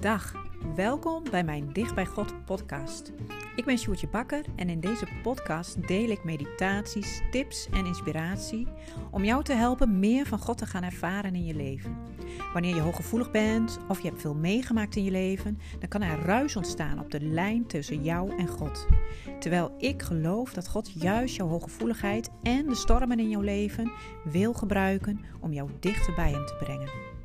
Dag, welkom bij mijn Dicht bij God podcast. Ik ben Sjoertje Bakker en in deze podcast deel ik meditaties, tips en inspiratie om jou te helpen meer van God te gaan ervaren in je leven. Wanneer je hooggevoelig bent of je hebt veel meegemaakt in je leven, dan kan er ruis ontstaan op de lijn tussen jou en God. Terwijl ik geloof dat God juist jouw hooggevoeligheid en de stormen in jouw leven wil gebruiken om jou dichter bij Hem te brengen.